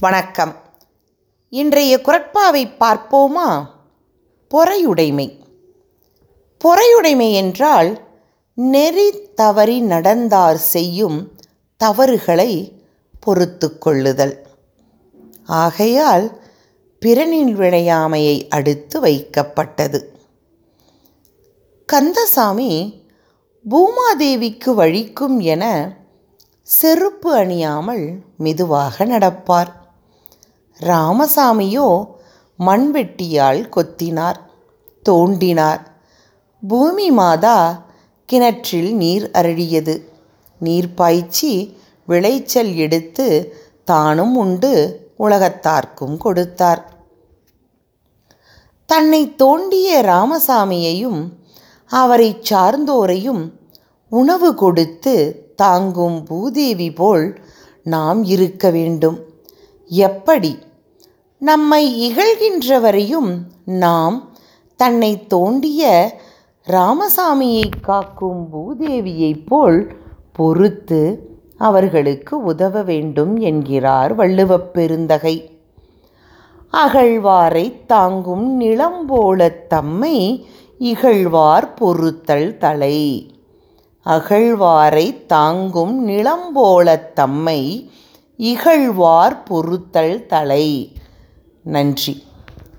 வணக்கம். இன்றைய குரட்பாவை பார்ப்போமா? பொறையுடைமை. பொறையுடைமை என்றால் நெறி தவறி நடந்தார் செய்யும் தவறுகளை பொறுத்து கொள்ளுதல். ஆகையால் பிறனில் விளையாமையை அடுத்து வைக்கப்பட்டது. கந்தசாமி பூமாதேவிக்கு வழிக்கும் என செருப்பு அணியாமல் மெதுவாக நடப்பார். ராமசாமியோ மண்வெட்டியால் கொத்தினார் தோண்டினார். பூமி மாதா கிணற்றில் நீர் அருளியது. நீர் பாய்ச்சி விளைச்சல் எடுத்து தானும் உண்டு உலகத்தார்க்கும் கொடுத்தார். தன்னை தோண்டிய ராமசாமியையும் அவரை சார்ந்தோரையும் உணவு கொடுத்து தாங்கும் பூதேவி போல் நாம் இருக்க வேண்டும். எப்படி நம்மை இகழ்கின்றவரையும் நாம் தன்னை தோண்டிய ராமசாமியை காக்கும் பூதேவியைப் போல் பொறுத்து அவர்களுக்கு உதவ வேண்டும் என்கிறார் வள்ளுவப் பெருந்தகை. அகழ்வாரை தாங்கும் நிலம்போலத் தம்மை இகழ்வார் பொறுத்தல் தலை. அகழ்வாரை தாங்கும் நிலம்போலத் தம்மை இகழ்வார் பொறுத்தல் தலை. நன்றி.